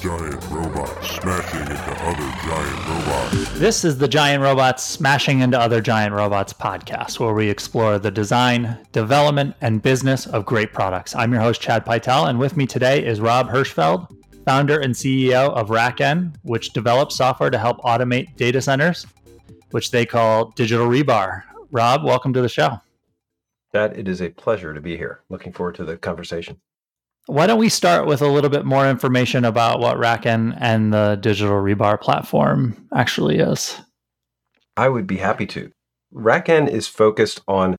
giant robots smashing into other giant robots. This is the Giant Robots Smashing into Other Giant Robots podcast, where we explore the design, development, and business of great products. I'm your host, Chad Pytel, and with me today is Rob Hirschfeld, founder and CEO of RackN, which develops software to help automate data centers, which they call Digital Rebar. Rob, welcome to the show. That it is a pleasure to be here. Looking forward to the conversation. Why don't we start with a little bit more information about what RackN and the Digital Rebar platform actually is? I would be happy to. RackN is focused on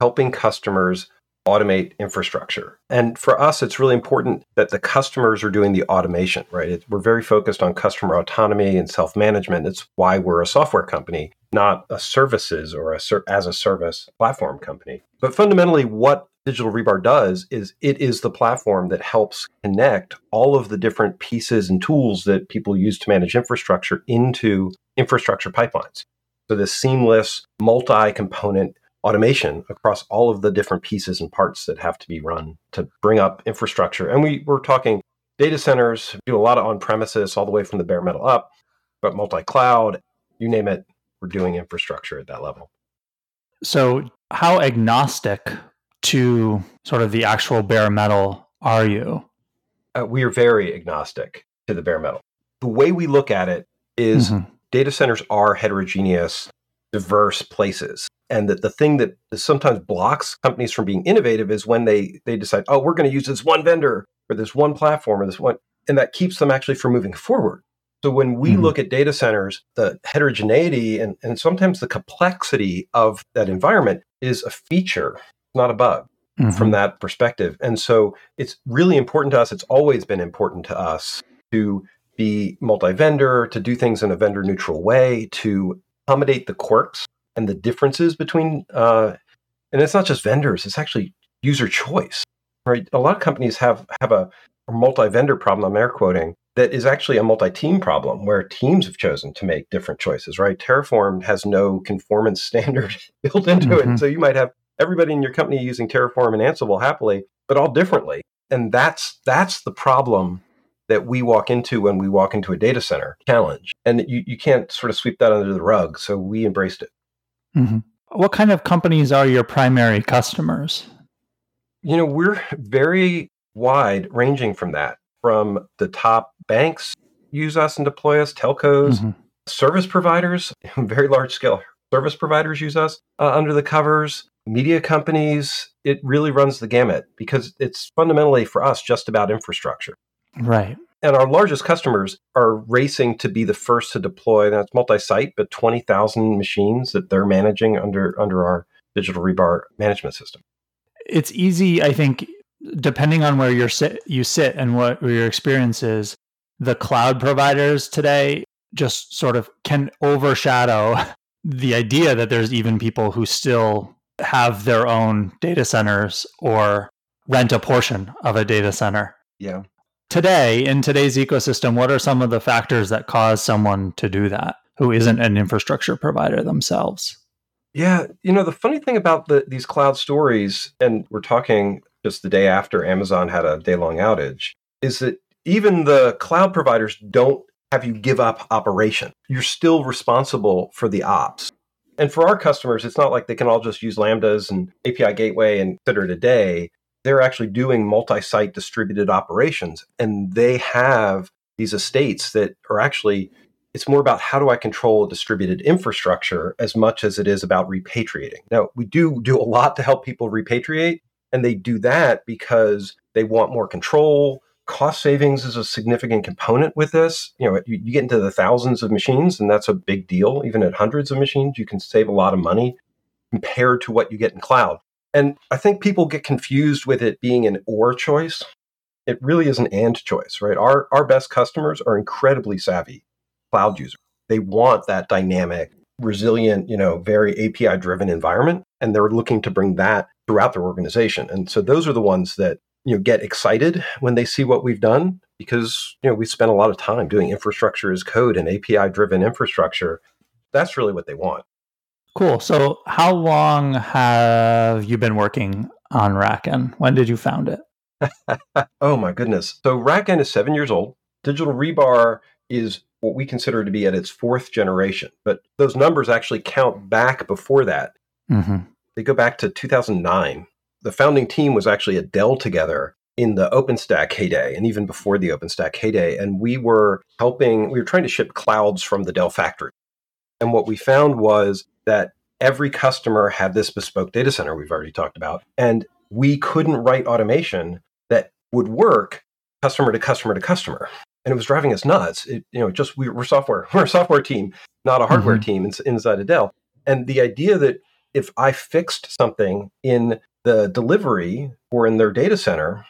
helping customers automate infrastructure. And for us, it's really important that the customers are doing the automation, right? It, we're very focused on customer autonomy and self management. It's why we're a software company, not a services or a ser- as a service platform company. But fundamentally, what Digital Rebar does is it is the platform that helps connect all of the different pieces and tools that people use to manage infrastructure into infrastructure pipelines. So, this seamless, multi component automation across all of the different pieces and parts that have to be run to bring up infrastructure. And we were talking data centers, do a lot of on premises all the way from the bare metal up, but multi cloud, you name it, we're doing infrastructure at that level. So, how agnostic to sort of the actual bare metal are you? Uh, we are very agnostic to the bare metal. The way we look at it is mm-hmm. data centers are heterogeneous, diverse places and that the thing that sometimes blocks companies from being innovative is when they they decide oh we're going to use this one vendor or this one platform or this one and that keeps them actually from moving forward so when we mm-hmm. look at data centers the heterogeneity and, and sometimes the complexity of that environment is a feature not a bug mm-hmm. from that perspective and so it's really important to us it's always been important to us to be multi-vendor to do things in a vendor neutral way to accommodate the quirks and the differences between uh, and it's not just vendors it's actually user choice right a lot of companies have have a, a multi-vendor problem i'm air quoting that is actually a multi-team problem where teams have chosen to make different choices right terraform has no conformance standard built into mm-hmm. it so you might have everybody in your company using terraform and ansible happily but all differently and that's that's the problem that we walk into when we walk into a data center challenge and you, you can't sort of sweep that under the rug so we embraced it Mm-hmm. What kind of companies are your primary customers? You know, we're very wide ranging from that. From the top banks use us and deploy us, telcos, mm-hmm. service providers, very large scale service providers use us uh, under the covers, media companies. It really runs the gamut because it's fundamentally for us just about infrastructure. Right and our largest customers are racing to be the first to deploy. That's multi-site, but twenty thousand machines that they're managing under under our digital rebar management system. It's easy, I think, depending on where you sit, you sit and what your experience is. The cloud providers today just sort of can overshadow the idea that there's even people who still have their own data centers or rent a portion of a data center. Yeah. Today in today's ecosystem what are some of the factors that cause someone to do that who isn't an infrastructure provider themselves? Yeah you know the funny thing about the, these cloud stories and we're talking just the day after amazon had a day long outage is that even the cloud providers don't have you give up operation. You're still responsible for the ops and for our customers it's not like they can all just use lambdas and api gateway and consider it a day they're actually doing multi-site distributed operations and they have these estates that are actually it's more about how do I control a distributed infrastructure as much as it is about repatriating. Now, we do do a lot to help people repatriate, and they do that because they want more control. Cost savings is a significant component with this. You know, you, you get into the thousands of machines, and that's a big deal. Even at hundreds of machines, you can save a lot of money compared to what you get in cloud. And I think people get confused with it being an or choice. It really is an and choice, right? Our, our best customers are incredibly savvy cloud users. They want that dynamic, resilient, you know, very API driven environment. And they're looking to bring that throughout their organization. And so those are the ones that, you know, get excited when they see what we've done because, you know, we spent a lot of time doing infrastructure as code and API driven infrastructure. That's really what they want. Cool. So, how long have you been working on RackN? When did you found it? oh my goodness. So RackN is seven years old. Digital Rebar is what we consider to be at its fourth generation, but those numbers actually count back before that. hmm They go back to 2009. The founding team was actually at Dell together in the OpenStack heyday and even before the OpenStack heyday. And we were helping, we were trying to ship clouds from the Dell factory. And what we found was that every customer had this bespoke data center we've already talked about. And we couldn't write automation that would work customer to customer to customer. And it was driving us nuts. It, you know, just we, we're software, we're a software team, not a hardware mm-hmm. team ins- inside of Dell. And the idea that if I fixed something in the delivery were in their data center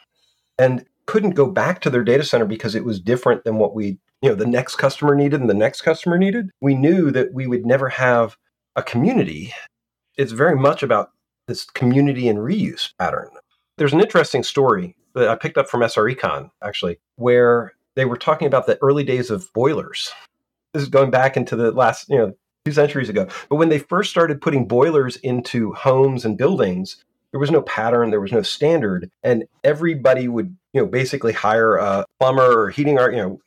and couldn't go back to their data center because it was different than what we, you know, the next customer needed and the next customer needed, we knew that we would never have a community. It's very much about this community and reuse pattern. There's an interesting story that I picked up from SRECon, actually, where they were talking about the early days of boilers. This is going back into the last, you know, two centuries ago. But when they first started putting boilers into homes and buildings, there was no pattern, there was no standard, and everybody would, you know, basically hire a plumber or heating art, you know,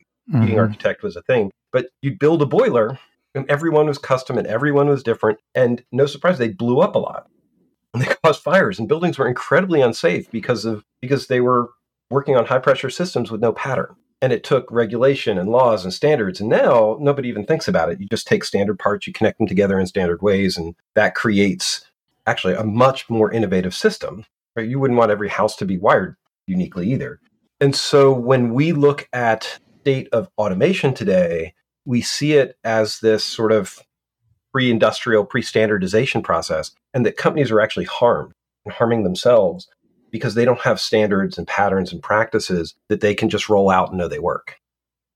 heating Mhm. architect was a thing. But you'd build a boiler, and everyone was custom and everyone was different, and no surprise, they blew up a lot. And they caused fires, and buildings were incredibly unsafe because of because they were working on high pressure systems with no pattern. And it took regulation and laws and standards. And now nobody even thinks about it. You just take standard parts, you connect them together in standard ways, and that creates actually a much more innovative system. Right? You wouldn't want every house to be wired uniquely either. And so when we look at state of automation today, we see it as this sort of pre-industrial, pre-standardization process, and that companies are actually harmed and harming themselves because they don't have standards and patterns and practices that they can just roll out and know they work.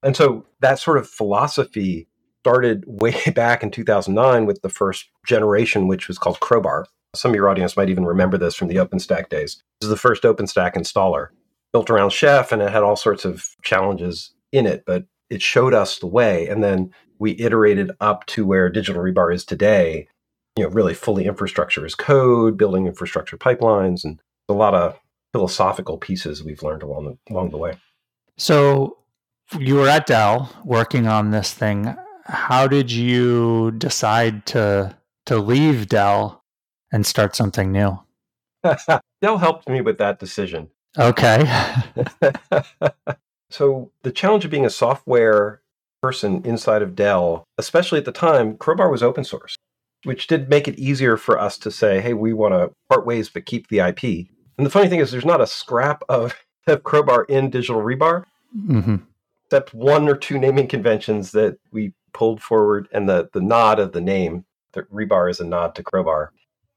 And so that sort of philosophy started way back in 2009 with the first generation, which was called Crowbar. Some of your audience might even remember this from the OpenStack days. This is the first OpenStack installer built around Chef, and it had all sorts of challenges in it, but it showed us the way. And then we iterated up to where Digital Rebar is today, you know, really fully infrastructure as code, building infrastructure pipelines, and a lot of philosophical pieces we've learned along the, along the way. So you were at Dell working on this thing. How did you decide to to leave Dell and start something new? Dell helped me with that decision. Okay. so the challenge of being a software person inside of Dell, especially at the time, Crowbar was open source, which did make it easier for us to say, hey, we want to part ways but keep the IP. And the funny thing is, there's not a scrap of, of Crowbar in Digital Rebar, hmm except one or two naming conventions that we pulled forward and the, the nod of the name. The Rebar is a nod to Crowbar.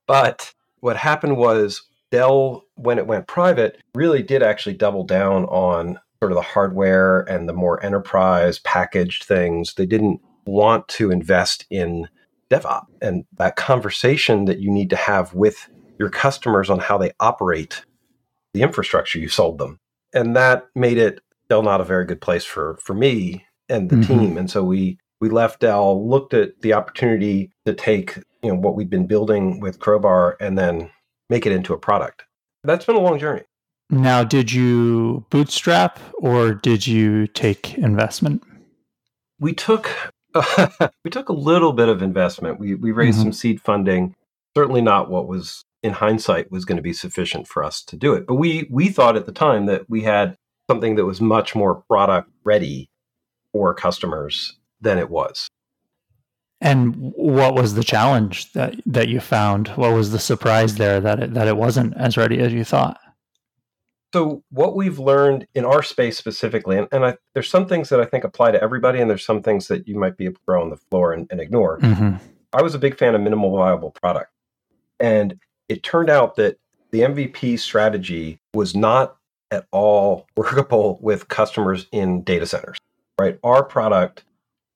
But what happened was Dell, when it went private, really did actually double down on sort of the hardware and the more enterprise packaged things. They didn't want to invest in DevOps and that conversation that you need to have with your customers on how they operate the infrastructure you sold them. And that made it Dell not a very good place for for me and the Mhm. team. And so we we left Dell, looked at the opportunity to take you know what we'd been building with Crowbar and then make it into a product. That's been a long journey. Now, did you bootstrap or did you take investment? We took we took a little bit of investment. We we raised Mhm. some seed funding. Certainly not what was in hindsight was going to be sufficient for us to do it. But we we thought at the time that we had something that was much more product ready for customers than it was. And what was the challenge that that you found? What was the surprise there that it, that it wasn't as ready as you thought? So what we've learned in our space specifically, and, and I, there's some things that I think apply to everybody, and there's some things that you might be able to throw on the floor and, and ignore. hmm I was a big fan of minimal viable product. And it turned out that the MVP strategy was not at all workable with customers in data centers, right? Our product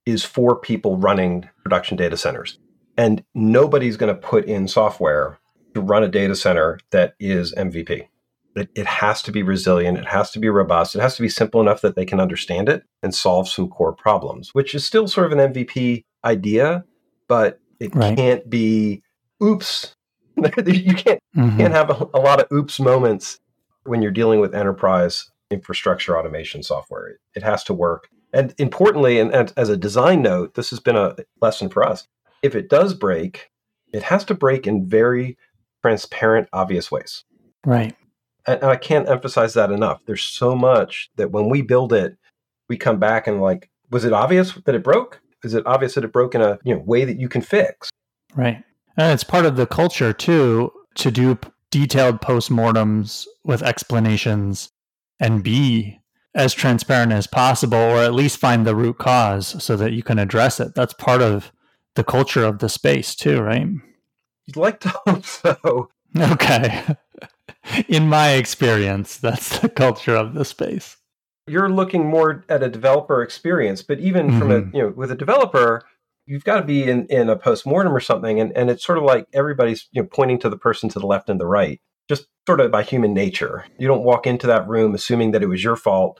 is for people running production data centers. And nobody's going to put in software to run a data center that is MVP. It, it has to be resilient. It has to be robust. It has to be simple enough that they can understand it and solve some core problems, which is still sort of an MVP idea, but it Right. can't be oops. you can't hmm can't have a, a lot of oops moments when you're dealing with enterprise infrastructure automation software. It, it has to work. And importantly, and, and as a design note, this has been a lesson for us. If it does break, it has to break in very transparent, obvious ways. Right. And, I can't emphasize that enough. There's so much that when we build it, we come back and like, was it obvious that it broke? Is it obvious that it broke in a you know way that you can fix? Right. And it's part of the culture too to do detailed postmortems with explanations and be as transparent as possible or at least find the root cause so that you can address it. That's part of the culture of the space too, right? You'd like to hope so. Okay. In my experience, that's the culture of the space. You're looking more at a developer experience, but even mm-hmm. from a mm-hmm. you know with a developer, you've got to be in, in a post-mortem or something and, and it's sort of like everybody's you know pointing to the person to the left and the right just sort of by human nature you don't walk into that room assuming that it was your fault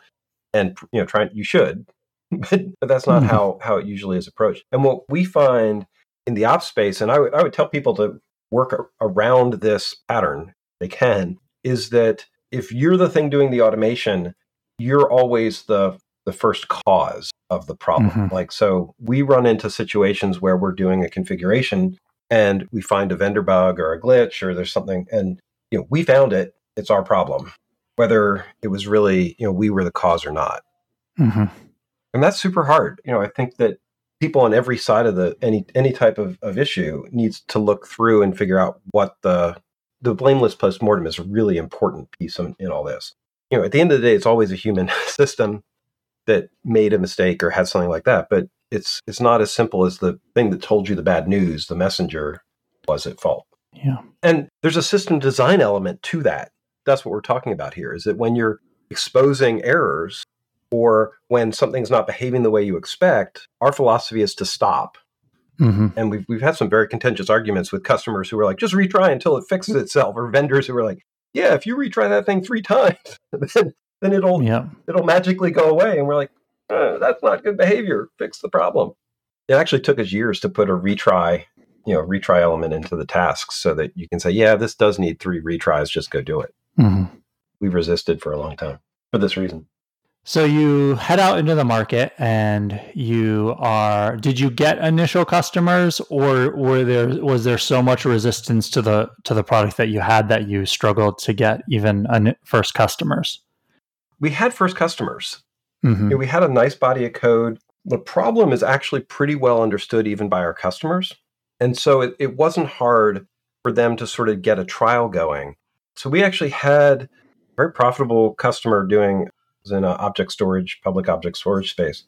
and you know trying you should but, but that's not mm-hmm. how how it usually is approached and what we find in the ops space and I, w- I would tell people to work around this pattern they can is that if you're the thing doing the automation you're always the the first cause of the problem. Mm-hmm. Like, so we run into situations where we're doing a configuration and we find a vendor bug or a glitch or there's something, and you know, we found it. It's our problem, whether it was really you know we were the cause or not. Mm-hmm. And that's super hard. You know, I think that people on every side of the any any type of, of issue needs to look through and figure out what the the blameless postmortem is a really important piece in, in all this. You know, at the end of the day, it's always a human system that made a mistake or had something like that. But it's it's not as simple as the thing that told you the bad news. The messenger was at fault. Yeah. And there's a system design element to that. That's what we're talking about here. Is that when you're exposing errors or when something's not behaving the way you expect, our philosophy is to stop. Mm-hmm. And we've we've had some very contentious arguments with customers who are like, just retry until it fixes itself, or vendors who are like, yeah, if you retry that thing three times, then then it'll yeah. it'll magically go away. And we're like, oh, that's not good behavior. Fix the problem. It actually took us years to put a retry, you know, retry element into the tasks so that you can say, yeah, this does need three retries. Just go do it. Mm-hmm. We've resisted for a long time for this reason. So you head out into the market and you are did you get initial customers or were there was there so much resistance to the to the product that you had that you struggled to get even first customers? we had first customers. Mm-hmm. we had a nice body of code. The problem is actually pretty well understood even by our customers. And so it, it wasn't hard for them to sort of get a trial going. So we actually had a very profitable customer doing in object storage, public object storage space.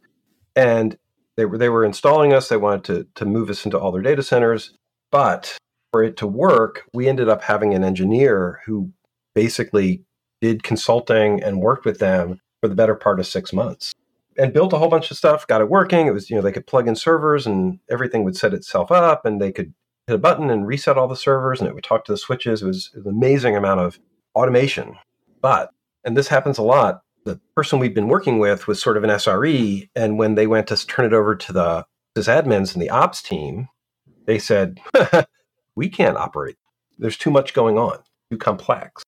And they were they were installing us. They wanted to to move us into all their data centers. But for it to work, we ended up having an engineer who basically did consulting and worked with them for the better part of six months and built a whole bunch of stuff, got it working. It was, you know, they could plug in servers and everything would set itself up and they could hit a button and reset all the servers and it would talk to the switches. It was an amazing amount of automation. But, and this happens a lot, the person we've been working with was sort of an SRE. And when they went to turn it over to the sysadmins and the ops team, they said, we can't operate. There's too much going on, too complex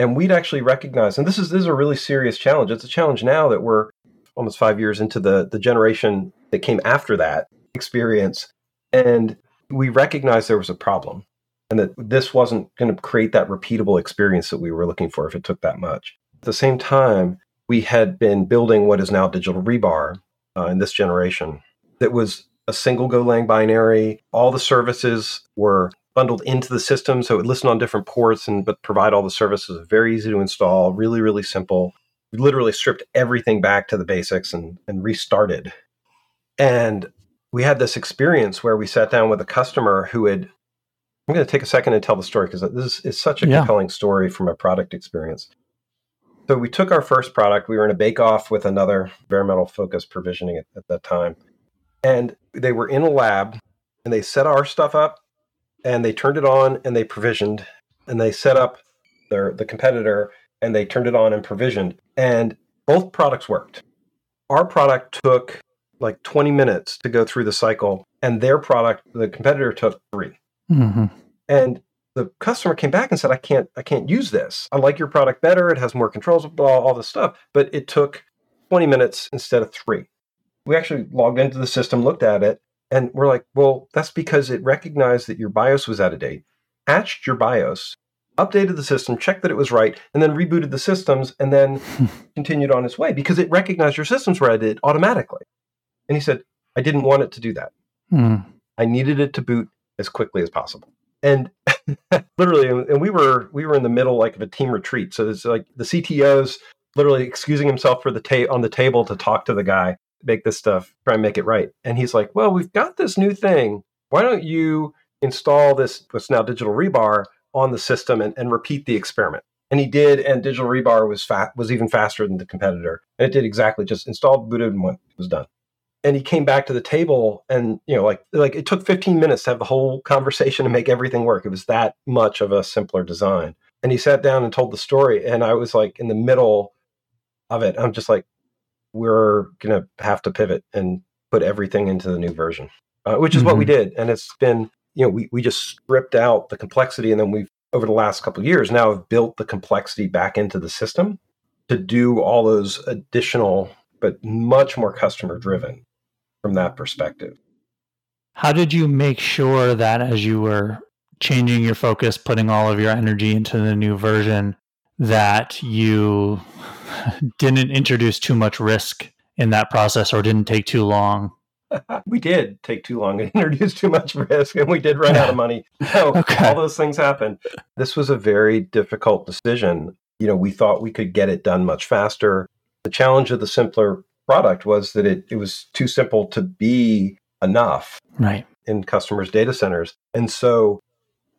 and we'd actually recognize and this is this is a really serious challenge it's a challenge now that we're almost five years into the the generation that came after that experience and we recognized there was a problem and that this wasn't going to create that repeatable experience that we were looking for if it took that much at the same time we had been building what is now digital rebar uh, in this generation that was a single golang binary all the services were bundled into the system. So it would listen on different ports and but provide all the services. Very easy to install, really, really simple. We literally stripped everything back to the basics and, and restarted. And we had this experience where we sat down with a customer who had I'm going to take a second and tell the story because this is such a yeah. compelling story from a product experience. So we took our first product. We were in a bake off with another bare metal focused provisioning at, at that time. And they were in a lab and they set our stuff up and they turned it on and they provisioned and they set up their the competitor and they turned it on and provisioned and both products worked our product took like 20 minutes to go through the cycle and their product the competitor took 3 mm-hmm. and the customer came back and said, I can't, I can't use this. I like your product better. It has more controls, blah, all this stuff. But it took 20 minutes instead of three. We actually logged into the system, looked at it, and we're like, well, that's because it recognized that your BIOS was out of date, patched your BIOS, updated the system, checked that it was right, and then rebooted the systems and then continued on its way because it recognized your systems were edited automatically. And he said, I didn't want it to do that. Mm. I needed it to boot as quickly as possible. And literally, and we were we were in the middle like of a team retreat. So it's like the CTO's literally excusing himself for the ta- on the table to talk to the guy, make this stuff, try and make it right. And he's like, "Well, we've got this new thing. Why don't you install this what's now digital rebar on the system and, and repeat the experiment?" And he did, and digital rebar was fat was even faster than the competitor. And it did exactly just installed, booted, and went, was done and he came back to the table and you know like like it took 15 minutes to have the whole conversation and make everything work it was that much of a simpler design and he sat down and told the story and i was like in the middle of it i'm just like we're gonna have to pivot and put everything into the new version uh, which is mm-hmm. what we mm-hmm. did and it's been you know we, we just stripped out the complexity and then we've over the last couple years now have built the complexity back into the system to do all those additional but much more customer driven from that perspective. How did you make sure that as you were changing your focus, putting all of your energy into the new version, that you didn't introduce too much risk in that process or didn't take too long? we did take too long and introduce too much risk, and we did run out of money. No, okay. all those things happened. This was a very difficult decision. You know, we thought we could get it done much faster. The challenge of the simpler product was that it, it was too simple to be enough right in customers data centers and so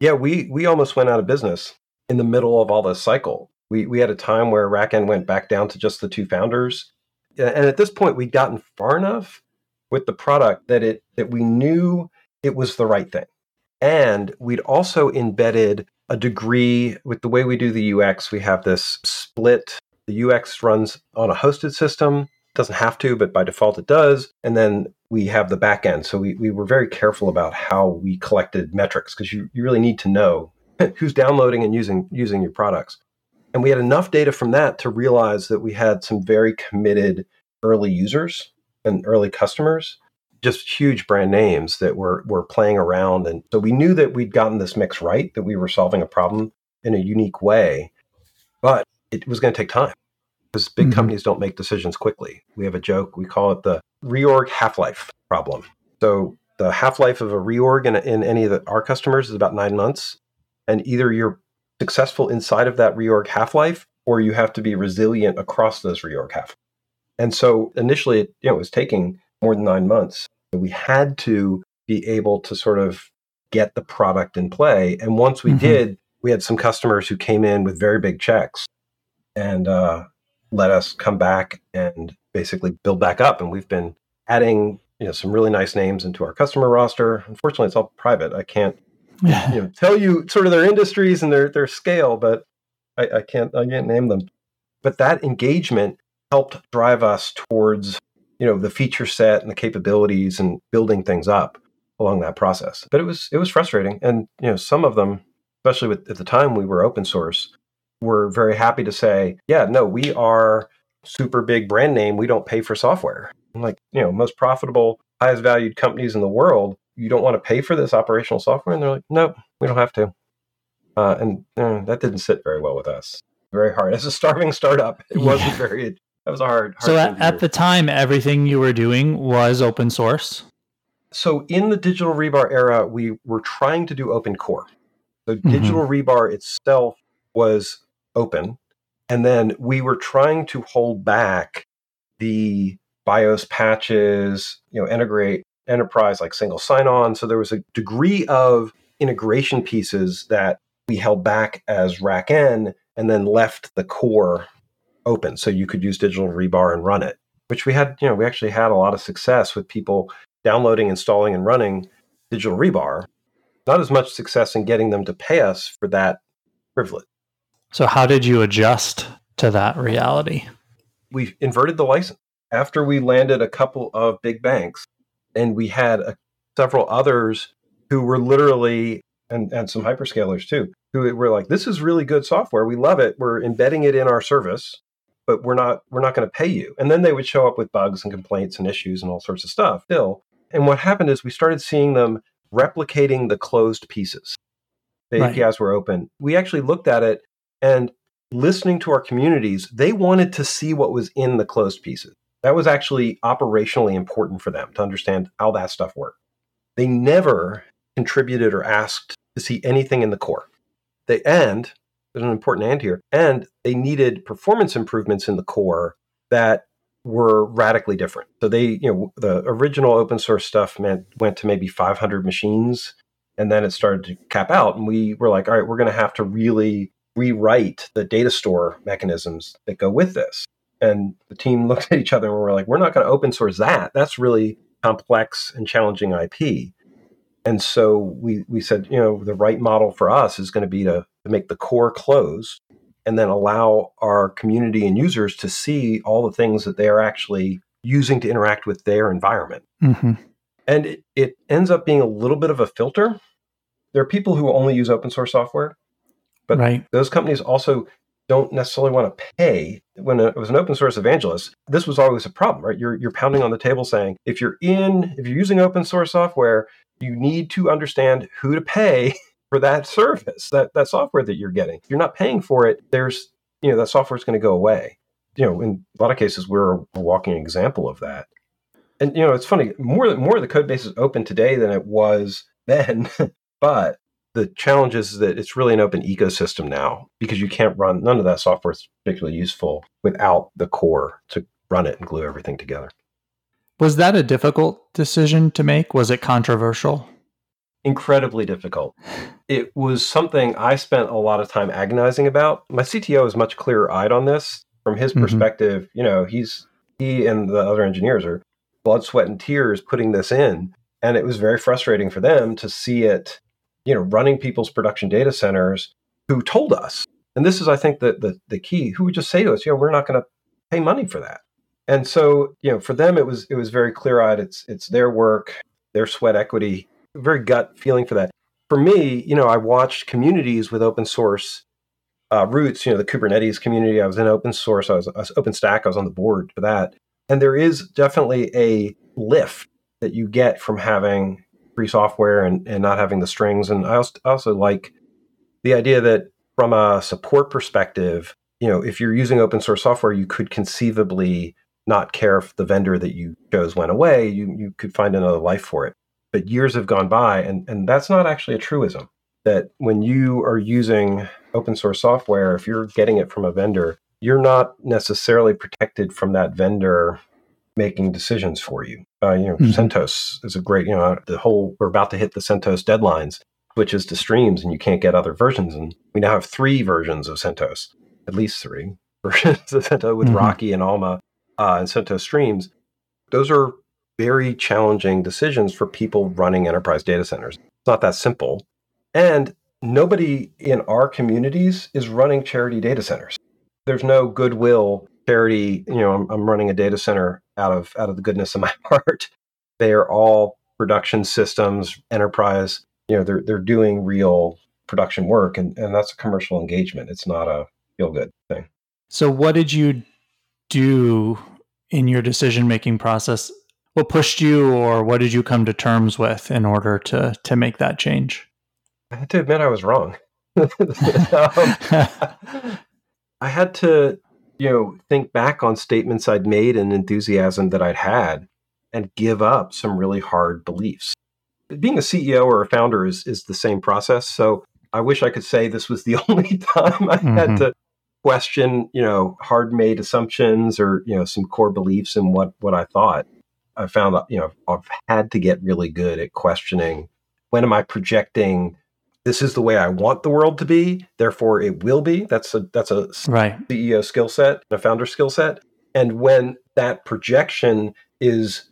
yeah we we almost went out of business in the middle of all this cycle we we had a time where RackN went back down to just the two founders and at this point we'd gotten far enough with the product that it that we knew it was the right thing and we'd also embedded a degree with the way we do the UX we have this split the UX runs on a hosted system doesn't have to, but by default it does. And then we have the back end. So we, we were very careful about how we collected metrics because you, you really need to know who's downloading and using using your products. And we had enough data from that to realize that we had some very committed early users and early customers, just huge brand names that were were playing around. And so we knew that we'd gotten this mix right, that we were solving a problem in a unique way. But it was going to take time because big mm-hmm. companies don't make decisions quickly. We have a joke, we call it the reorg half life problem. So the half life of a reorg in, in any of the, our customers is about nine months. And either you're successful inside of that reorg half life or you have to be resilient across those reorg half. And so initially, it, you know, it was taking more than nine months. We had to be able to sort of get the product in play. And once we mm-hmm. did, we had some customers who came in with very big checks. And uh, let us come back and basically build back up. And we've been adding you know some really nice names into our customer roster. Unfortunately, it's all private. I can't you know, tell you sort of their industries and their their scale, but I, I can't I can't name them. But that engagement helped drive us towards you know the feature set and the capabilities and building things up along that process. But it was it was frustrating, and you know some of them, especially with at the time we were open source, we're very happy to say, yeah, no, we are super big brand name. We don't pay for software. Like, you know, most profitable, highest valued companies in the world, you don't want to pay for this operational software? And they're like, nope, we don't have to. Uh, and uh, that didn't sit very well with us. Very hard. As a starving startup, it wasn't very, that was a hard. hard so at, at the time, everything you were doing was open source? So in the digital rebar era, we were trying to do open core. So mm-hmm. digital rebar itself was open. And then we were trying to hold back the BIOS patches, you know, integrate enterprise like single sign on. So there was a degree of integration pieces that we held back as RackN and then left the core open so you could use digital rebar and run it, which we had, you know, we actually had a lot of success with people downloading, installing, and running digital rebar. Not as much success in getting them to pay us for that privilege. So, how did you adjust to that reality? We inverted the license after we landed a couple of big banks, and we had a, several others who were literally and, and some hyperscalers too, who were like, this is really good software. We love it. We're embedding it in our service, but we're not we're not going to pay you. And then they would show up with bugs and complaints and issues and all sorts of stuff still. And what happened is we started seeing them replicating the closed pieces. The right. APIs were open. We actually looked at it and listening to our communities, they wanted to see what was in the closed pieces. That was actually operationally important for them to understand how that stuff worked. They never contributed or asked to see anything in the core. They and there's an important and here, and they needed performance improvements in the core that were radically different. So they, you know, the original open source stuff meant went to maybe 500 machines, and then it started to cap out, and we were like, all right, we're going to have to really rewrite the data store mechanisms that go with this. And the team looked at each other and we are like, we're not going to open source that. That's really complex and challenging IP. And so we we said, you know, the right model for us is going to be to, to make the core closed and then allow our community and users to see all the things that they are actually using to interact with their environment. Mm-hmm. And it, it ends up being a little bit of a filter. There are people who only use open source software, but right. those companies also don't necessarily want to pay. When it was an open source evangelist, this was always a problem, right? You're, you're pounding on the table saying, if you're in, if you're using open source software, you need to understand who to pay for that service, that, that software that you're getting. You're not paying for it, there's, you know, that software is going to go away. You know, in a lot of cases, we're a walking example of that. And, you know, it's funny, more, more of the code base is open today than it was then, but the challenge is that it's really an open ecosystem now because you can't run none of that software is particularly useful without the core to run it and glue everything together. Was that a difficult decision to make? Was it controversial? Incredibly difficult. It was something I spent a lot of time agonizing about. My CTO is much clearer eyed on this. From his mm-hmm. perspective, you know, he's he and the other engineers are blood, sweat, and tears putting this in. And it was very frustrating for them to see it you know, running people's production data centers who told us, and this is, I think, the, the, the key, who would just say to us, you know, we're not going to pay money for that. And so, you know, for them, it was it was very clear eyed. It's it's their work, their sweat equity, very gut feeling for that. For me, you know, I watched communities with open source uh, roots. You know, the Kubernetes community. I was in open source. I was, OpenStack. I was on the board for that. And there is definitely a lift that you get from having free software and, and not having the strings. And I also, also like the idea that from a support perspective, you know, if you're using open source software, you could conceivably not care if the vendor that you chose went away. You you could find another life for it. But years have gone by, and and that's not actually a truism. That when you are using open source software, if you're getting it from a vendor, you're not necessarily protected from that vendor making decisions for you. Uh, you know, mm-hmm. CentOS is a great, you know, the whole, we're about to hit the CentOS deadlines, which is to streams and you can't get other versions. And we now have three versions of CentOS, at least three versions of CentOS with mm-hmm. Rocky and Alma uh, and CentOS streams. Those are very challenging decisions for people running enterprise data centers. It's not that simple. And nobody in our communities is running charity data centers. There's no goodwill charity, you know, I'm, I'm running a data center out of out of the goodness of my heart. They are all production systems, enterprise. You know, they're they're doing real production work, and and that's a commercial engagement. It's not a feel good thing. So, what did you do in your decision making process? What pushed you, or what did you come to terms with in order to to make that change? I had to admit I was wrong. um, I had to you know, think back on statements I'd made and enthusiasm that I'd had and give up some really hard beliefs. Being a CEO or a founder is, is the same process. So I wish I could say this was the only time I mm-hmm. had to question, you know, hard made assumptions or, you know, some core beliefs in what, what I thought. I found, you know, I've had to get really good at questioning when am I projecting this is the way I want the world to be, therefore it will be. That's a that's a right. CEO skill set, a founder skill set. And when that projection is,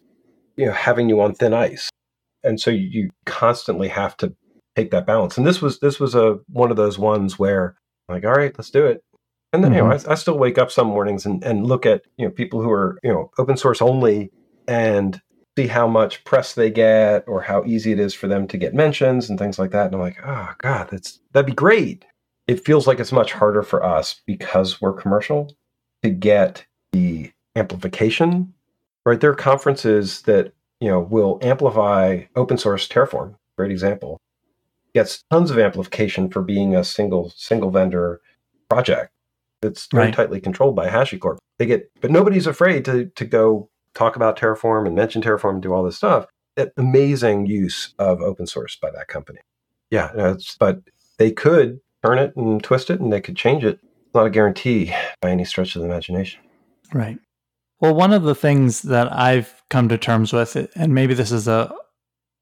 you know, having you on thin ice, and so you, you constantly have to take that balance. And this was this was a one of those ones where like, all right, let's do it. And then mm-hmm. you know, mm-hmm. I, I still wake up some mornings and, and look at you know people who are you know open source only and see how much press they get or how easy it is for them to get mentions and things like that. And I'm like, oh God, that's that'd be great. It feels like it's much harder for us because we're commercial to get the amplification. Right. There are conferences that, you know, will amplify open source Terraform. Great example. Gets tons of amplification for being a single single vendor project. It's very Right. tightly controlled by HashiCorp. They get, but nobody's afraid to to go talk about Terraform and mention Terraform and do all this stuff. That amazing use of open source by that company. Yeah, no, but they could turn it and twist it, and they could change it. Not a guarantee by any stretch of the imagination. Right. Well, one of the things that I've come to terms with, and maybe this is a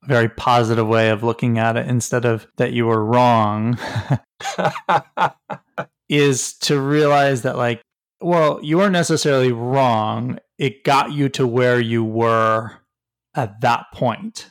very positive way of looking at it instead of that you were wrong, is to realize that, like, well, you weren't necessarily wrong. It got you to where you were at that point.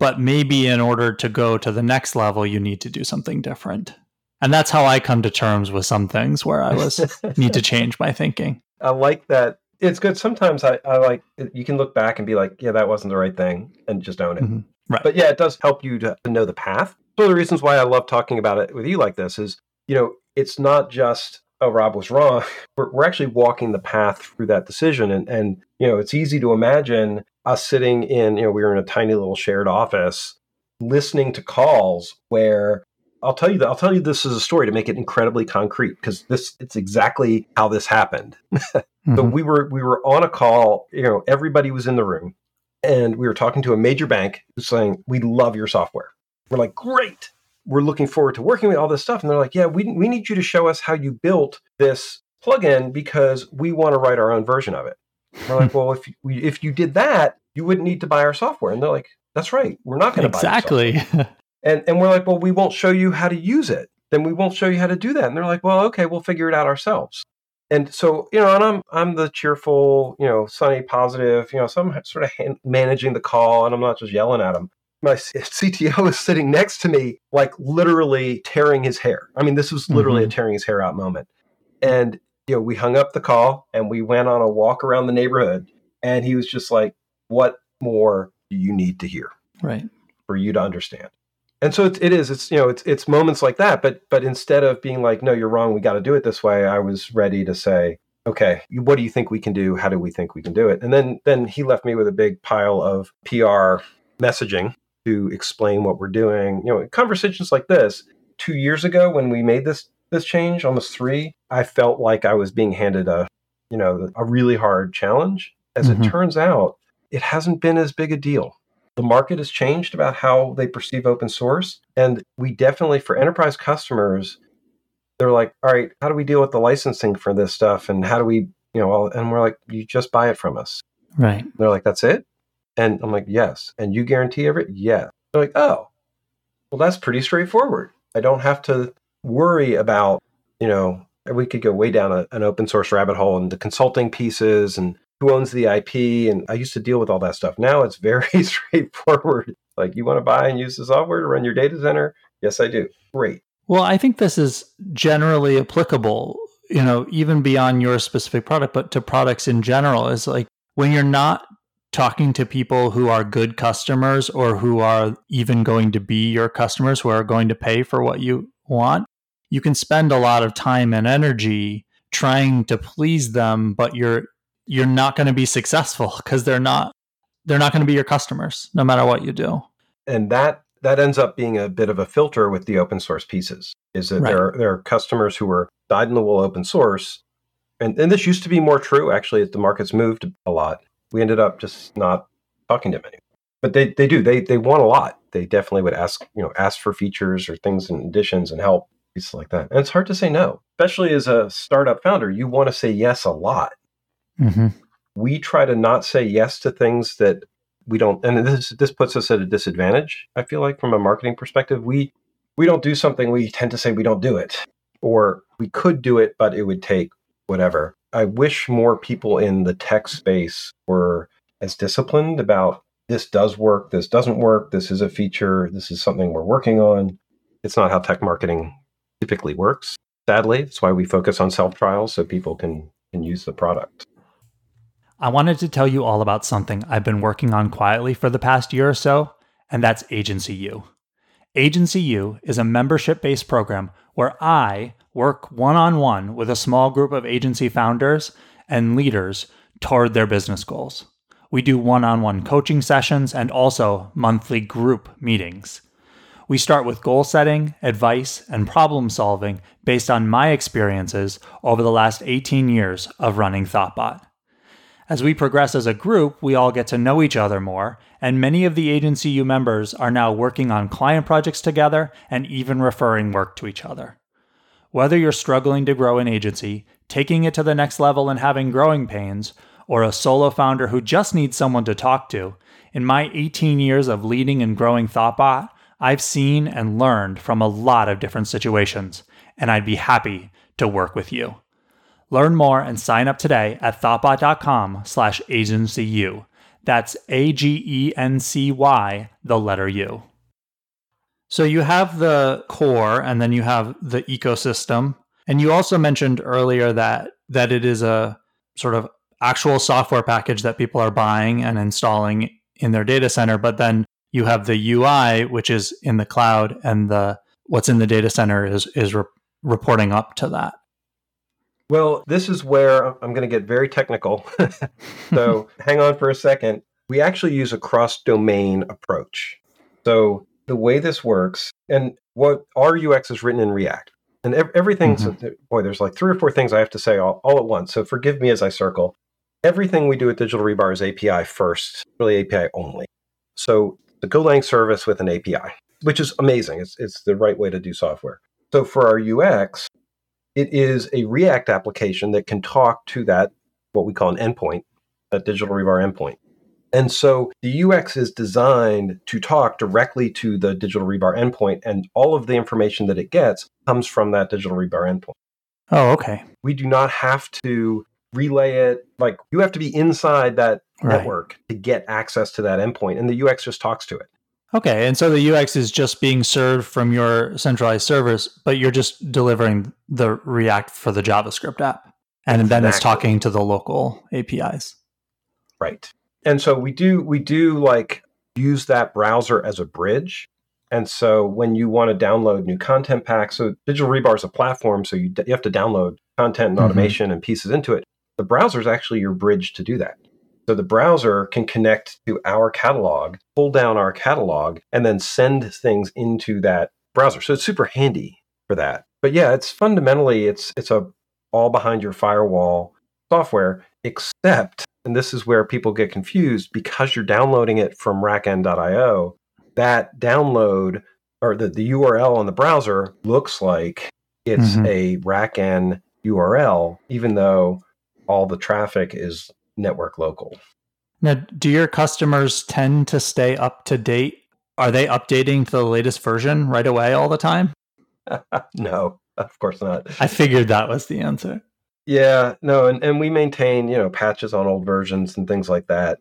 But maybe in order to go to the next level, you need to do something different. And that's how I come to terms with some things where I was need to change my thinking. I like that. It's good. Sometimes I, I like you can look back and be like, yeah, that wasn't the right thing, and just own it. Mhm. Right. But yeah, it does help you to, to know the path. One of the reasons why I love talking about it with you like this is, you know, it's not just oh Rob was wrong. We're, we're actually walking the path through that decision, and and you know, it's easy to imagine us sitting in, you know, we were in a tiny little shared office, listening to calls where I'll tell you that I'll tell you this is a story to make it incredibly concrete because this it's exactly how this happened. So Mhm. we were we were on a call, you know, everybody was in the room and we were talking to a major bank who's saying, "We love your software." We're like, "Great. We're looking forward to working with all this stuff." And they're like, "Yeah, we we need you to show us how you built this plugin because we want to write our own version of it." We're like, "Well, if we if you did that, you wouldn't need to buy our software." And they're like, "That's right. We're not going to buy exactly. And and we're like, well, we won't show you how to use it. Then we won't show you how to do that. And they're like, well, okay, we'll figure it out ourselves. And so, you know, and I'm I'm the cheerful, you know, sunny, positive, you know, so I'm sort of hand, managing the call, and I'm not just yelling at him. My CTO is sitting next to me, like literally tearing his hair. I mean, this was literally a mm-hmm. tearing his hair out moment. And you know, we hung up the call and we went on a walk around the neighborhood, and he was just like, "What more do you need to hear?" right. for you to understand. And so it, it is. It's you know it's it's moments like that. But but instead of being like, no, you're wrong. We got to do it this way. I was ready to say, okay, what do you think we can do? How do we think we can do it? And then then he left me with a big pile of PR messaging to explain what we're doing. You know, conversations like this. Two years ago, when we made this this change, almost three, I felt like I was being handed a you know a really hard challenge. As Mhm. it turns out, it hasn't been as big a deal the market has changed about how they perceive open source. And we definitely, for enterprise customers, they're like, all right, how do we deal with the licensing for this stuff? And how do we, you know, all- and we're like, you just buy it from us. Right. They're like, that's it? And I'm like, yes. And you guarantee everything? Yeah. They're like, oh, well, that's pretty straightforward. I don't have to worry about, you know, we could go way down a, an open source rabbit hole and the consulting pieces and who owns the IP. And I used to deal with all that stuff. Now it's very straightforward. Like, you want to buy and use the software to run your data center? Yes, I do. Great. Well, I think this is generally applicable, you know, even beyond your specific product, but to products in general. Is like when you're not talking to people who are good customers or who are even going to be your customers who are going to pay for what you want, you can spend a lot of time and energy trying to please them, but you're you're not going to be successful because they're not they're not going to be your customers no matter what you do. and that that ends up being a bit of a filter with the open source pieces is that Right. there, are, there are customers who are dyed in the wool open source and, and this used to be more true actually as the market's moved a lot we ended up just not talking to them anymore. But they, they do they, they want a lot. They definitely would ask you know ask for features or things and additions and help pieces like that. And it's hard to say no especially as a startup founder you want to say yes a lot. Mm-hmm. we try to not say yes to things that we don't and this this puts us at a disadvantage i feel like from a marketing perspective. We we don't do something we tend to say we don't do it or we could do it but it would take whatever i wish more people in the tech space were as disciplined about this does work this doesn't work this is a feature this is something we're working on. It's not how tech marketing typically works sadly. That's why we focus on self trials so people can can use the product. I wanted to tell you all about something I've been working on quietly for the past year or so, and that's Agency U. Agency U is a membership based program where I work one on one with a small group of agency founders and leaders toward their business goals. We do one on one coaching sessions and also monthly group meetings. We start with goal setting, advice, and problem solving based on my experiences over the last 18 years of running Thoughtbot. As we progress as a group, we all get to know each other more, and many of the Agency U members are now working on client projects together and even referring work to each other. Whether you're struggling to grow an agency, taking it to the next level and having growing pains, or a solo founder who just needs someone to talk to, in my 18 years of leading and growing Thoughtbot, I've seen and learned from a lot of different situations, and I'd be happy to work with you. Learn more and sign up today at thoughtbot.com slash agency That's A-G-E-N-C-Y, the letter U. So you have the core and then you have the ecosystem. And you also mentioned earlier that that it is a sort of actual software package that people are buying and installing in their data center, but then you have the UI, which is in the cloud, and the what's in the data center is is re- reporting up to that. Well, this is where I'm going to get very technical. so hang on for a second. We actually use a cross domain approach. So the way this works, and what our UX is written in React, and ev- everything's mm-hmm. boy. There's like three or four things I have to say all, all at once. So forgive me as I circle. Everything we do at Digital Rebar is API first, really API only. So the Golang service with an API, which is amazing. It's, it's the right way to do software. So for our UX, it is a React application that can talk to that, what we call an endpoint, that digital rebar endpoint. And so the UX is designed to talk directly to the digital rebar endpoint, and all of the information that it gets comes from that digital rebar endpoint. Oh, okay. We do not have to relay it. Like you have to be inside that right. network to get access to that endpoint, and the UX just talks to it. Okay, and so the UX is just being served from your centralized servers, but you're just delivering the React for the JavaScript app, and exactly. then it's talking to the local APIs. Right, and so we do we do like use that browser as a bridge. And so when you want to download new content packs, so Digital Rebar is a platform, so you, d- you have to download content and mm-hmm. automation mm-hmm. and pieces into it. The browser is actually your bridge to do that. So the browser can connect to our catalog, pull down our catalog, and then send things into that browser. So it's super handy for that. But yeah, it's fundamentally it's it's a all behind your firewall software, except, and this is where people get confused, because you're downloading it from rackn.io, that download or the, the URL on the browser looks like it's mm-hmm. a rackn URL, even though all the traffic is network local. Now, do your customers tend to stay up to date? Are they updating to the latest version right away all the time? no, of course not. I figured that was the answer. Yeah, no, and, and we maintain, you know, patches on old versions and things like that.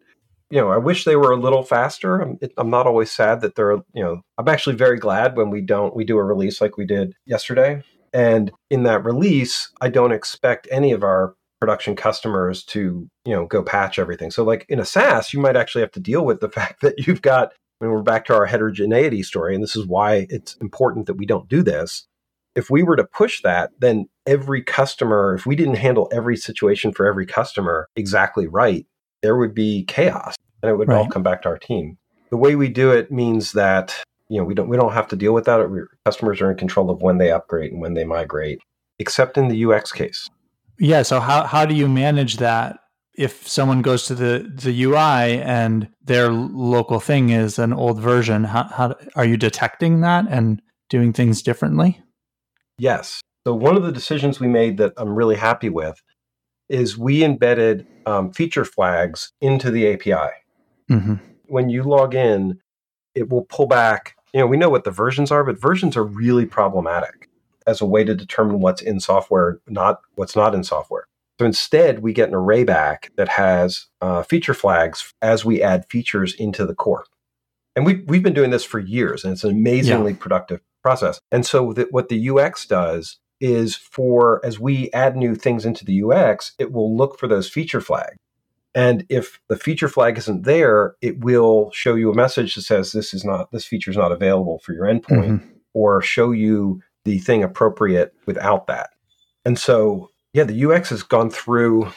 You know, I wish they were a little faster. I'm, it, I'm not always sad that they're, you know, I'm actually very glad when we don't, we do a release like we did yesterday. And in that release, I don't expect any of our production customers to you know go patch everything so like in a saas you might actually have to deal with the fact that you've got when we're back to our heterogeneity story and this is why it's important that we don't do this if we were to push that then every customer if we didn't handle every situation for every customer exactly right there would be chaos and it would right. all come back to our team the way we do it means that you know we don't we don't have to deal with that customers are in control of when they upgrade and when they migrate except in the ux case yeah. So how how do you manage that if someone goes to the the UI and their local thing is an old version? How how are you detecting that and doing things differently? Yes. So one of the decisions we made that I'm really happy with is we embedded um, feature flags into the API. Mm-hmm. When you log in, it will pull back. You know, we know what the versions are, but versions are really problematic as a way to determine what's in software, not what's not in software. So instead, we get an array back that has uh, feature flags as we add features into the core. And we, we've been doing this for years, and it's an amazingly yeah. productive process. And so, the, what the UX does is for as we add new things into the UX, it will look for those feature flags. And if the feature flag isn't there, it will show you a message that says this is not this feature is not available for your endpoint, Mhm. or show you the thing appropriate without that. And so, yeah, the UX has gone through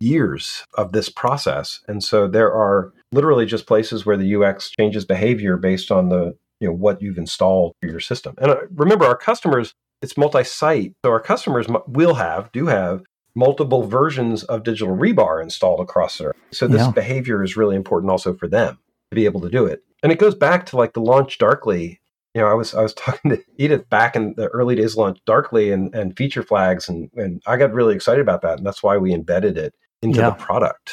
years of this process, and so there are literally just places where the UX changes behavior based on the you know what you've installed for your system. And uh, remember, our customers it's multi-site, so our customers will have do have multiple versions of digital rebar installed across their. So this Yeah. behavior is really important also for them to be able to do it. And it goes back to like the LaunchDarkly. You know, I was I was talking to Edith back in the early days LaunchDarkly and, and feature flags and and I got really excited about that and that's why we embedded it into Yeah. the product.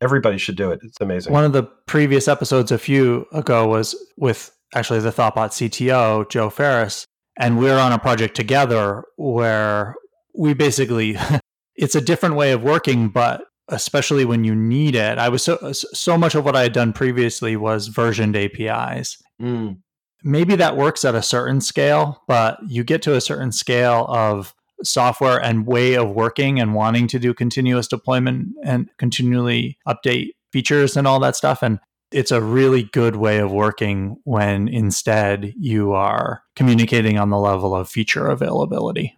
Everybody should do it. It's amazing. One of the previous episodes a few ago was with actually the Thoughtbot CTO, Joe Ferris, and we're on a project together where we basically it's a different way of working, but especially when you need it. I was so so much of what I had done previously was versioned APIs. Mm. Maybe that works at a certain scale, but you get to a certain scale of software and way of working and wanting to do continuous deployment and continually update features and all that stuff. And it's a really good way of working when instead you are communicating on the level of feature availability.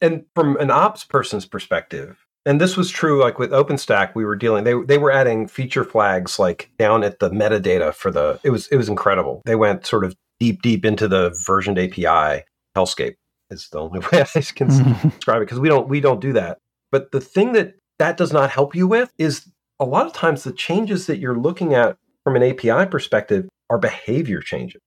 and from an ops person's perspective and this was true like with openstack we were dealing they, they were adding feature flags like down at the metadata for the it was it was incredible they went sort of deep deep into the versioned api hellscape is the only way i can describe it because we don't we don't do that but the thing that that does not help you with is a lot of times the changes that you're looking at from an api perspective are behavior changes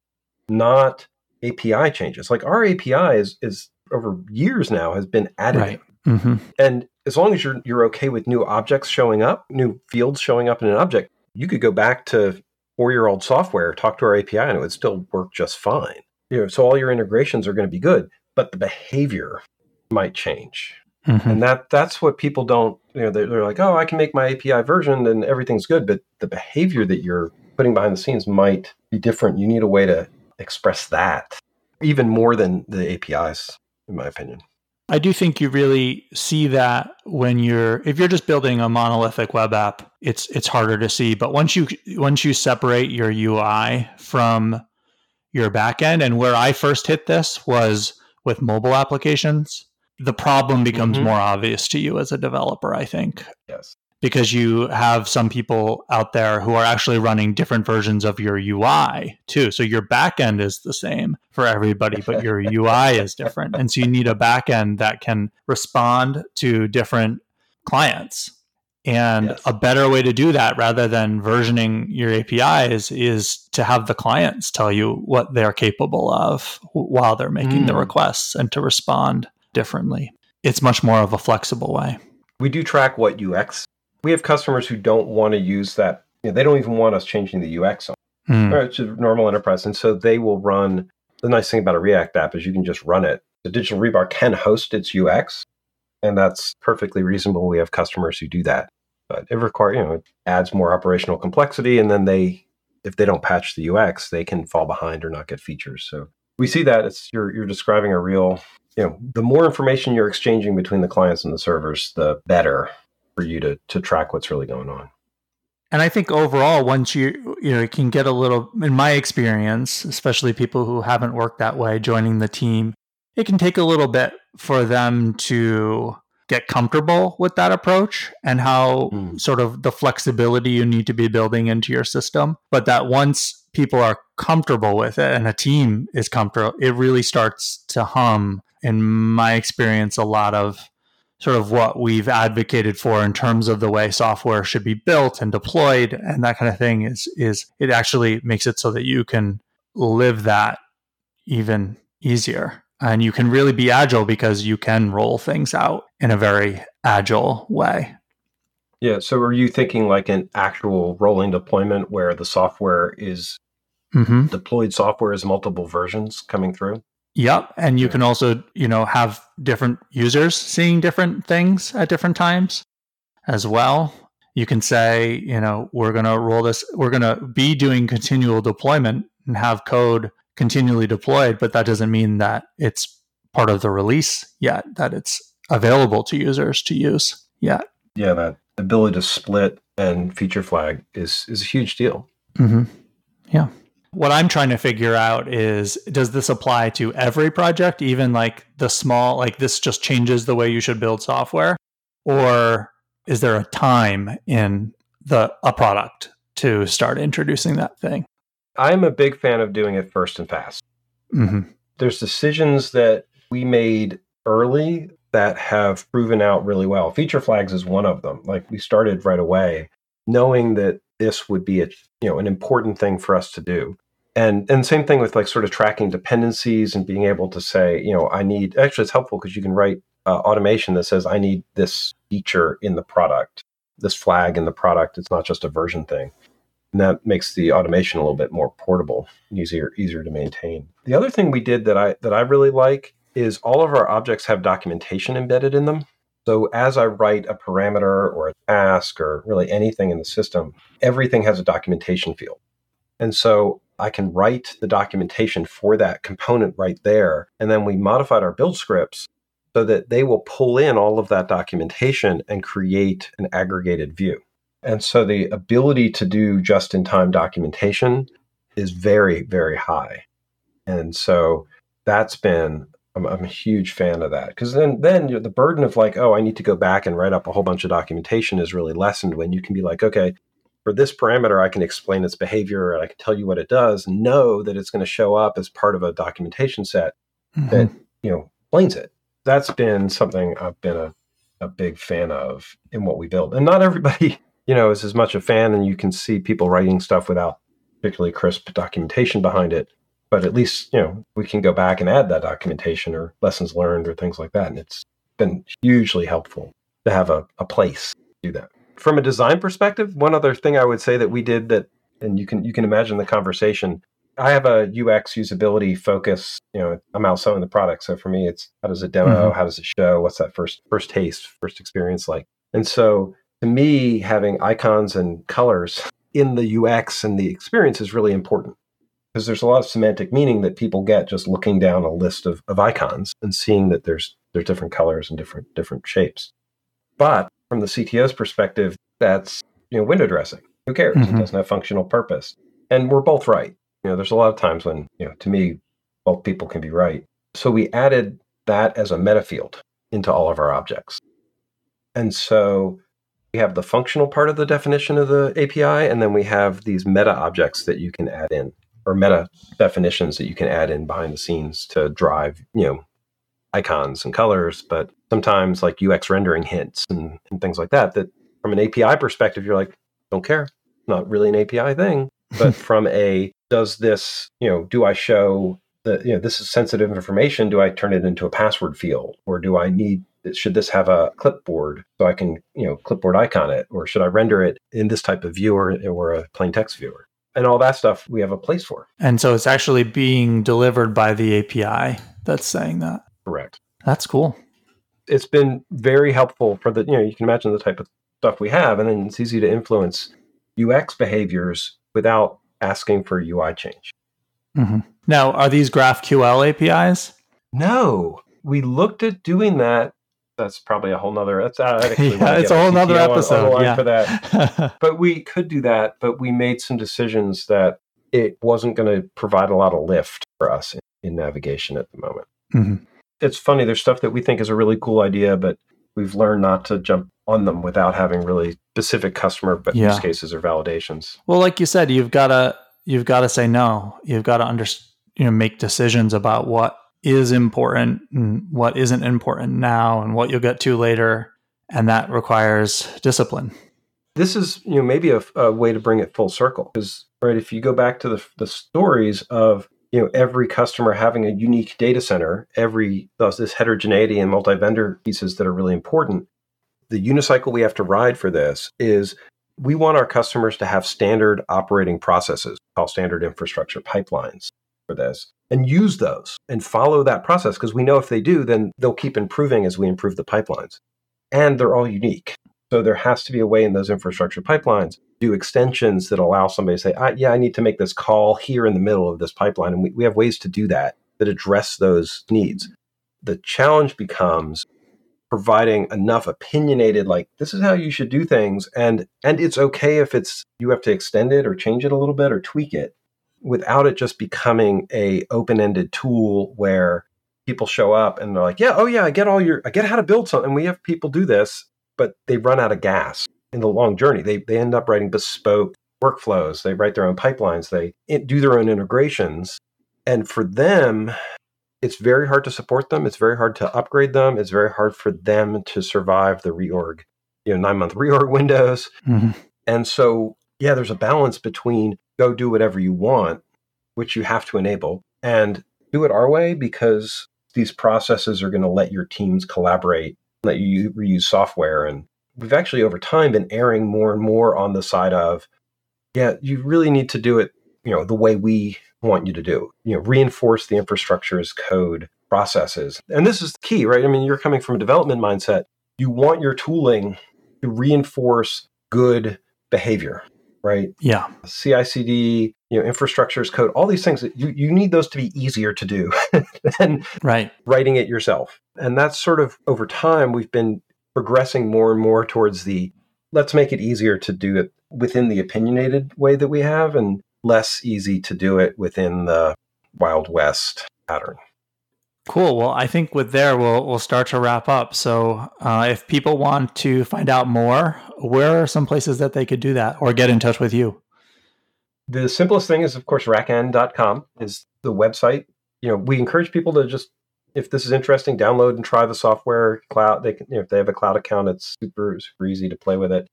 not api changes like our api is is over years now has been added Right. hmm and as long as you're you're okay with new objects showing up, new fields showing up in an object, you could go back to four year old software, talk to our API, and it would still work just fine. You know, so all your integrations are going to be good, but the behavior might change. Hmm And that that's what people don't, you know, they're, they're like, oh, I can make my API version and everything's good, but the behavior that you're putting behind the scenes might be different. You need a way to express that even more than the APIs, in my opinion. I do think you really see that when you're if you're just building a monolithic web app, it's it's harder to see. But once you once you separate your UI from your backend, and where I first hit this was with mobile applications, the problem becomes Mhm. more obvious to you as a developer, I think. Yes. Because you have some people out there who are actually running different versions of your UI too. So your backend is the same for everybody, but your UI is different. And so you need a backend that can respond to different clients. And Yes. a better way to do that rather than versioning your APIs is to have the clients tell you what they're capable of while they're making the Mm. requests and to respond differently. It's much more of a flexible way. we do track what UX. We have customers who don't want to use that. You know, they don't even want us changing the UX on. Mm. Or It's a normal enterprise, and so they will run. The nice thing about a React app is you can just run it. The digital rebar can host its UX, and that's perfectly reasonable. We have customers who do that, but it requires you know it adds more operational complexity, and then they, if they don't patch the UX, they can fall behind or not get features. So we see that it's you're you're describing a real you know the more information you're exchanging between the clients and the servers, the better for you to to track what's really going on. And I think overall, once you you know, it can get a little. In my experience, especially people who haven't worked that way, joining the team, it can take a little bit for them to get comfortable with that approach and how Mm. sort of the flexibility you need to be building into your system. But that once people are comfortable with it and a team is comfortable, it really starts to hum. In my experience, a lot of sort of what we've advocated for in terms of the way software should be built and deployed and that kind of thing is is it actually makes it so that you can live that even easier and you can really be agile because you can roll things out in a very agile way Yeah. So are you thinking like an actual rolling deployment where the software is mm-hmm. deployed software is multiple versions coming through? Yep. And you can also, you know, have different users seeing different things at different times as well. You can say, you know, we're going to roll this, we're going to be doing continual deployment and have code continually deployed, but that doesn't mean that it's part of the release yet, that it's available to users to use yet. Yeah, that ability to split and feature flag is is a huge deal. Mm-hmm. Yeah. What I'm trying to figure out is does this apply to every project, even like the small, like this just changes the way you should build software? Or is there a time in the a product to start introducing that thing? I'm a big fan of doing it first and fast. Mm-hmm. There's decisions that we made early that have proven out really well. Feature flags is one of them. Like we started right away knowing that this would be a you know an important thing for us to do. And and same thing with like sort of tracking dependencies and being able to say, you know, I need actually it's helpful because you can write uh, automation that says I need this feature in the product, this flag in the product. It's not just a version thing. And that makes the automation a little bit more portable, easier easier to maintain. The other thing we did that I that I really like is all of our objects have documentation embedded in them. So as I write a parameter or a task or really anything in the system, everything has a documentation field. And so I can write the documentation for that component right there. And then we modified our build scripts so that they will pull in all of that documentation and create an aggregated view. And so the ability to do just in time documentation is very, very high. And so that's been I'm, I'm a huge fan of that because then then the burden of like oh I need to go back and write up a whole bunch of documentation is really lessened when you can be like okay for this parameter I can explain its behavior and I can tell you what it does know that it's going to show up as part of a documentation set mm-hmm. that you know explains it. That's been something I've been a, a big fan of in what we build, and not everybody you know is as much a fan, and you can see people writing stuff without particularly crisp documentation behind it but at least you know we can go back and add that documentation or lessons learned or things like that. And it's been hugely helpful to have a, a place to do that. From a design perspective one other thing i would say that we did that and you can you can imagine the conversation i have a ux usability focus. You know i'm out selling the product. So for me it's how does it demo? Mm-hmm. how does it show? What's that first first taste first experience like? And so to me having icons and colors in the ux and the experience is really important because there's a lot of semantic meaning that people get just looking down a list of, of icons and seeing that there's there's different colors and different different shapes. But from the CTO's perspective, that's you know window dressing. Who cares? Mm-hmm. It doesn't have functional purpose. And we're both right. You know, there's a lot of times when, you know, to me, both people can be right. So we added that as a meta field into all of our objects. And so we have the functional part of the definition of the API, and then we have these meta objects that you can add in or meta definitions that you can add in behind the scenes to drive, you know, icons and colors, but sometimes like UX rendering hints and, and things like that, that from an API perspective, you're like, don't care. Not really an API thing. But from a does this, you know, do I show that, you know, this is sensitive information? Do I turn it into a password field? Or do I need should this have a clipboard so I can, you know, clipboard icon it? Or should I render it in this type of viewer or a plain text viewer? And all that stuff we have a place for. And so it's actually being delivered by the API that's saying that. Correct. That's cool. It's been very helpful for the, you know, you can imagine the type of stuff we have, and then it's easy to influence UX behaviors without asking for UI change. Mm-hmm. Now, are these GraphQL APIs? No, we looked at doing that that's probably a whole nother that's uh, yeah, it's a whole nother episode on, yeah. for that but we could do that but we made some decisions that it wasn't going to provide a lot of lift for us in, in navigation at the moment mm-hmm. it's funny there's stuff that we think is a really cool idea but we've learned not to jump on them without having really specific customer yeah. use cases or validations well like you said you've got to you've got to say no you've got to under you know make decisions about what is important and what isn't important now and what you'll get to later and that requires discipline. This is you know maybe a, a way to bring it full circle because right if you go back to the, the stories of you know every customer having a unique data center every this heterogeneity and multi-vendor pieces that are really important the unicycle we have to ride for this is we want our customers to have standard operating processes called standard infrastructure pipelines for this and use those and follow that process because we know if they do, then they'll keep improving as we improve the pipelines. And they're all unique. So there has to be a way in those infrastructure pipelines do extensions that allow somebody to say, yeah, I need to make this call here in the middle of this pipeline. And we, we have ways to do that that address those needs. The challenge becomes providing enough opinionated like this is how you should do things and and it's okay if it's you have to extend it or change it a little bit or tweak it without it just becoming a open-ended tool where people show up and they're like yeah oh yeah i get all your i get how to build something we have people do this but they run out of gas in the long journey they, they end up writing bespoke workflows they write their own pipelines they do their own integrations and for them it's very hard to support them. It's very hard to upgrade them. It's very hard for them to survive the reorg, you know, nine month reorg windows. Mm-hmm. And so, yeah, there's a balance between go do whatever you want, which you have to enable, and do it our way because these processes are going to let your teams collaborate, let you reuse software. And we've actually over time been erring more and more on the side of, yeah, you really need to do it, you know, the way we want you to do. You know, reinforce the infrastructure as code processes. And this is the key, right? I mean, you're coming from a development mindset. You want your tooling to reinforce good behavior, right? Yeah. CI/CD, you know, infrastructure as code, all these things. that You you need those to be easier to do than right writing it yourself. And that's sort of over time we've been progressing more and more towards the let's make it easier to do it within the opinionated way that we have and less easy to do it within the Wild West pattern. Cool. Well, I think with there we'll we'll start to wrap up. So, uh, if people want to find out more, where are some places that they could do that or get in touch with you? The simplest thing is, of course, rackn.com is the website. You know, we encourage people to just, if this is interesting, download and try the software. Cloud, they can, you know, if they have a cloud account, it's super super easy to play with it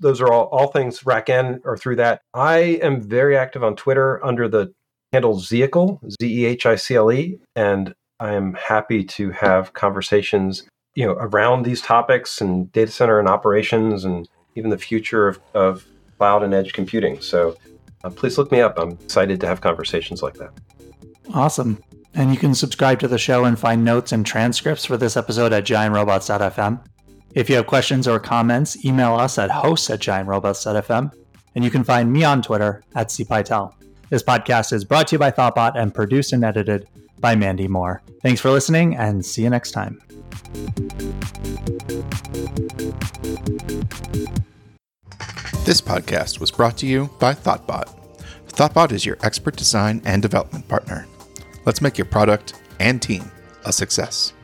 those are all, all things RackN or through that. I am very active on Twitter under the handle Zehicle, Z E H I C L E, and I am happy to have conversations, you know, around these topics and data center and operations and even the future of, of cloud and edge computing. So uh, please look me up. I'm excited to have conversations like that. Awesome. And you can subscribe to the show and find notes and transcripts for this episode at giantrobots.fm. If you have questions or comments, email us at hosts at giantrobots.fm, and you can find me on Twitter at cpytel. This podcast is brought to you by Thoughtbot and produced and edited by Mandy Moore. Thanks for listening, and see you next time. This podcast was brought to you by Thoughtbot. Thoughtbot is your expert design and development partner. Let's make your product and team a success.